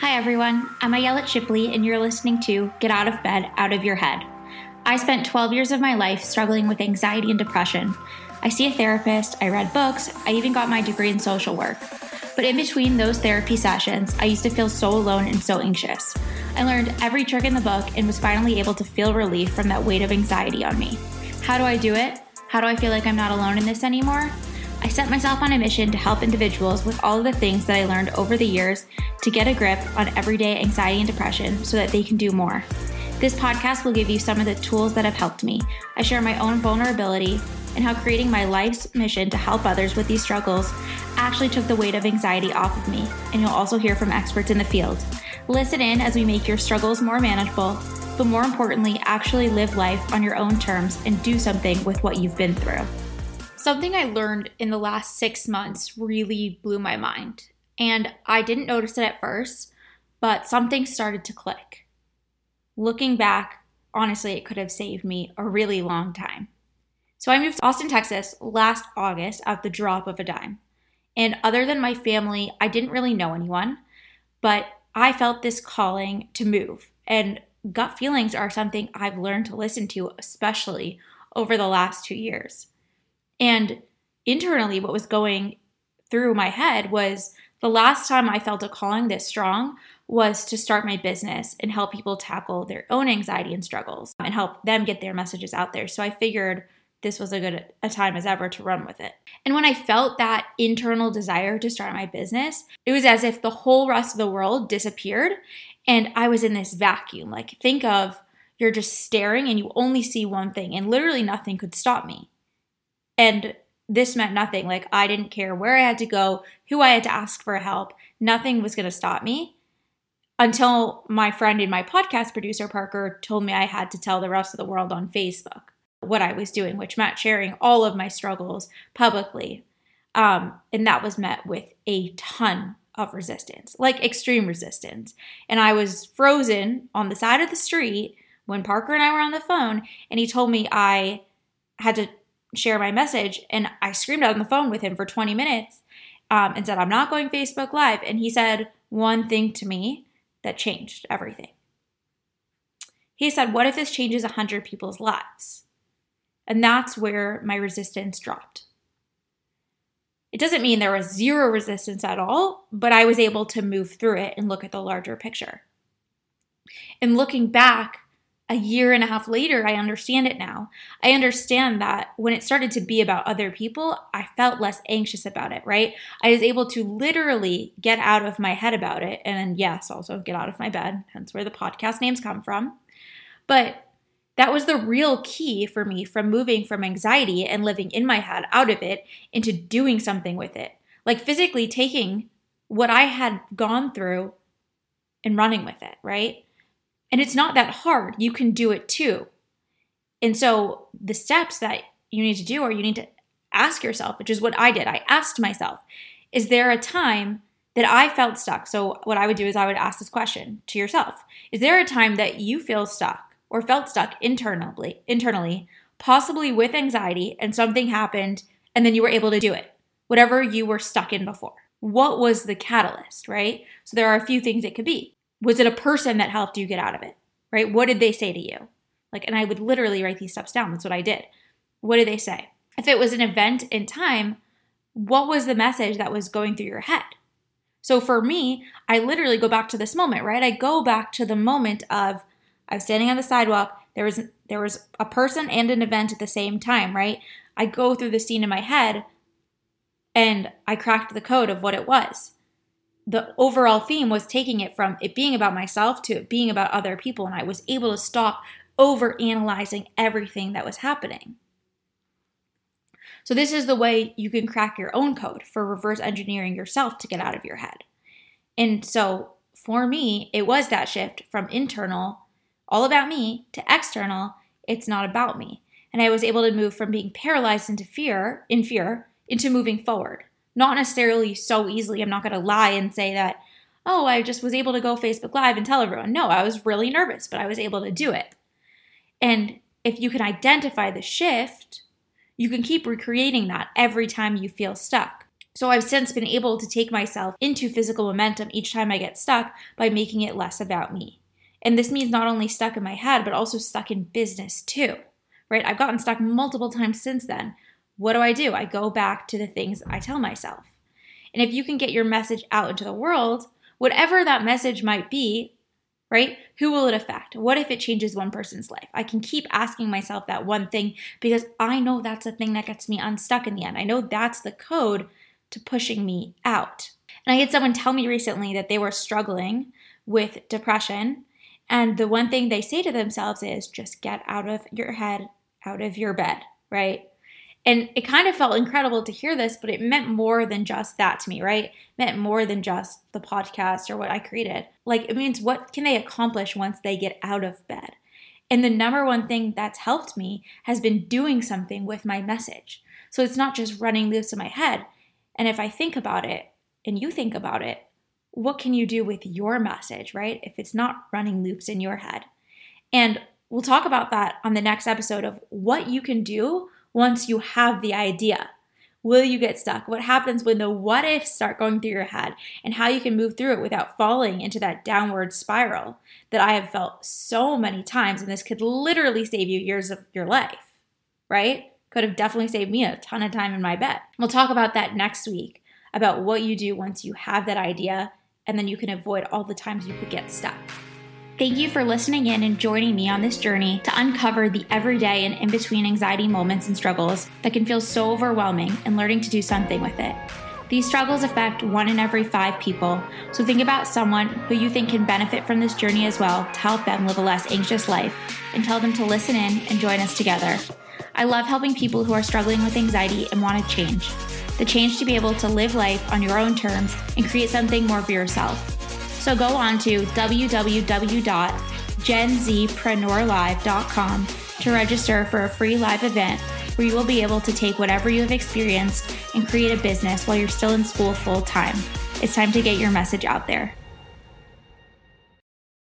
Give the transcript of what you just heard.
Hi, everyone. I'm Ayelet Shipley, and you're listening to Get Out of Bed, Out of Your Head. I spent 12 years of my life struggling with anxiety and depression. I see a therapist, I read books, I even got my degree in social work. But in between those therapy sessions, I used to feel so alone and so anxious. I learned every trick in the book and was finally able to feel relief from that weight of anxiety on me. How do I do it? How do I feel like I'm not alone in this anymore? I set myself on a mission to help individuals with all of the things that I learned over the years to get a grip on everyday anxiety and depression so that they can do more. This podcast will give you some of the tools that have helped me. I share my own vulnerability and how creating my life's mission to help others with these struggles actually took the weight of anxiety off of me, and you'll also hear from experts in the field. Listen in as we make your struggles more manageable, but more importantly, actually live life on your own terms and do something with what you've been through. Something I learned in the last six months really blew my mind. And I didn't notice it at first, but something started to click. Looking back, honestly, it could have saved me a really long time. So I moved to Austin, Texas last August at the drop of a dime. And other than my family, I didn't really know anyone, but I felt this calling to move. And gut feelings are something I've learned to listen to, especially over the last two years. And internally, what was going through my head was the last time I felt a calling this strong was to start my business and help people tackle their own anxiety and struggles and help them get their messages out there. So I figured this was a good a time as ever to run with it. And when I felt that internal desire to start my business, it was as if the whole rest of the world disappeared and I was in this vacuum. Like think of you're just staring and you only see one thing and literally nothing could stop me. And this meant nothing. Like I didn't care where I had to go, who I had to ask for help. Nothing was going to stop me until my friend and my podcast producer, Parker, told me I had to tell the rest of the world on Facebook what I was doing, which meant sharing all of my struggles publicly. Um, and that was met with a ton of resistance, like extreme resistance. And I was frozen on the side of the street when Parker and I were on the phone, and he told me I had to share my message. And I screamed on the phone with him for 20 minutes um, and said, I'm not going Facebook Live. And he said one thing to me that changed everything. He said, What if this changes 100 people's lives? And that's where my resistance dropped. It doesn't mean there was zero resistance at all, but I was able to move through it and look at the larger picture. And looking back, a year and a half later, I understand it now. I understand that when it started to be about other people, I felt less anxious about it, right? I was able to literally get out of my head about it. And yes, also get out of my bed, hence where the podcast names come from. But that was the real key for me from moving from anxiety and living in my head out of it into doing something with it. Like physically taking what I had gone through and running with it, right? And it's not that hard. You can do it too. And so the steps that you need to do are you need to ask yourself, which is what I did. I asked myself, is there a time that I felt stuck? So what I would do is I would ask this question to yourself. Is there a time that you feel stuck or felt stuck internally, internally, possibly with anxiety and something happened and then you were able to do it? Whatever you were stuck in before. What was the catalyst, right? So there are a few things it could be. Was it a person that helped you get out of it? Right? What did they say to you? Like, and I would literally write these steps down. That's what I did. What did they say? If it was an event in time, what was the message that was going through your head? So for me, I literally go back to this moment, right? I go back to the moment of I was standing on the sidewalk. There was there was a person and an event at the same time, right? I go through the scene in my head and I cracked the code of what it was the overall theme was taking it from it being about myself to it being about other people. And I was able to stop over analyzing everything that was happening. So, this is the way you can crack your own code for reverse engineering yourself to get out of your head. And so, for me, it was that shift from internal, all about me, to external, it's not about me. And I was able to move from being paralyzed into fear, in fear, into moving forward not necessarily so easily. I'm not going to lie and say that, oh, I just was able to go Facebook Live and tell everyone. No, I was really nervous, but I was able to do it. And if you can identify the shift, you can keep recreating that every time you feel stuck. So I've since been able to take myself into physical momentum each time I get stuck by making it less about me. And this means not only stuck in my head, but also stuck in business too, right? I've gotten stuck multiple times since then. What do I do? I go back to the things I tell myself. And if you can get your message out into the world, whatever that message might be, right? Who will it affect? What if it changes one person's life? I can keep asking myself that one thing because I know that's the thing that gets me unstuck in the end. I know that's the code to pushing me out. And I had someone tell me recently that they were struggling with depression. And the one thing they say to themselves is just get out of your head, out of your bed, right? And it kind of felt incredible to hear this, but it meant more than just that to me, right? It meant more than just the podcast or what I created. Like, it means what can they accomplish once they get out of bed? And the number one thing that's helped me has been doing something with my message. So it's not just running loose in my head. And if I think about it and you think about it, what can you do with your message, right? If it's not running loops in your head. And we'll talk about that on the next episode of what you can do once you have the idea. Will you get stuck? What happens when the what ifs start going through your head and how you can move through it without falling into that downward spiral that I have felt so many times. And this could literally save you years of your life, right? Could have definitely saved me a ton of time in my bed. We'll talk about that next week about what you do once you have that idea and then you can avoid all the times you could get stuck. Thank you for listening in and joining me on this journey to uncover the everyday and in between anxiety moments and struggles that can feel so overwhelming and learning to do something with it. These struggles affect one in every five people, so think about someone who you think can benefit from this journey as well to help them live a less anxious life and tell them to listen in and join us together. I love helping people who are struggling with anxiety and want to change. The change to be able to live life on your own terms and create something more for yourself. So go on to www.genzpreneurlive.com to register for a free live event where you will be able to take whatever you have experienced and create a business while you're still in school full time. It's time to get your message out there.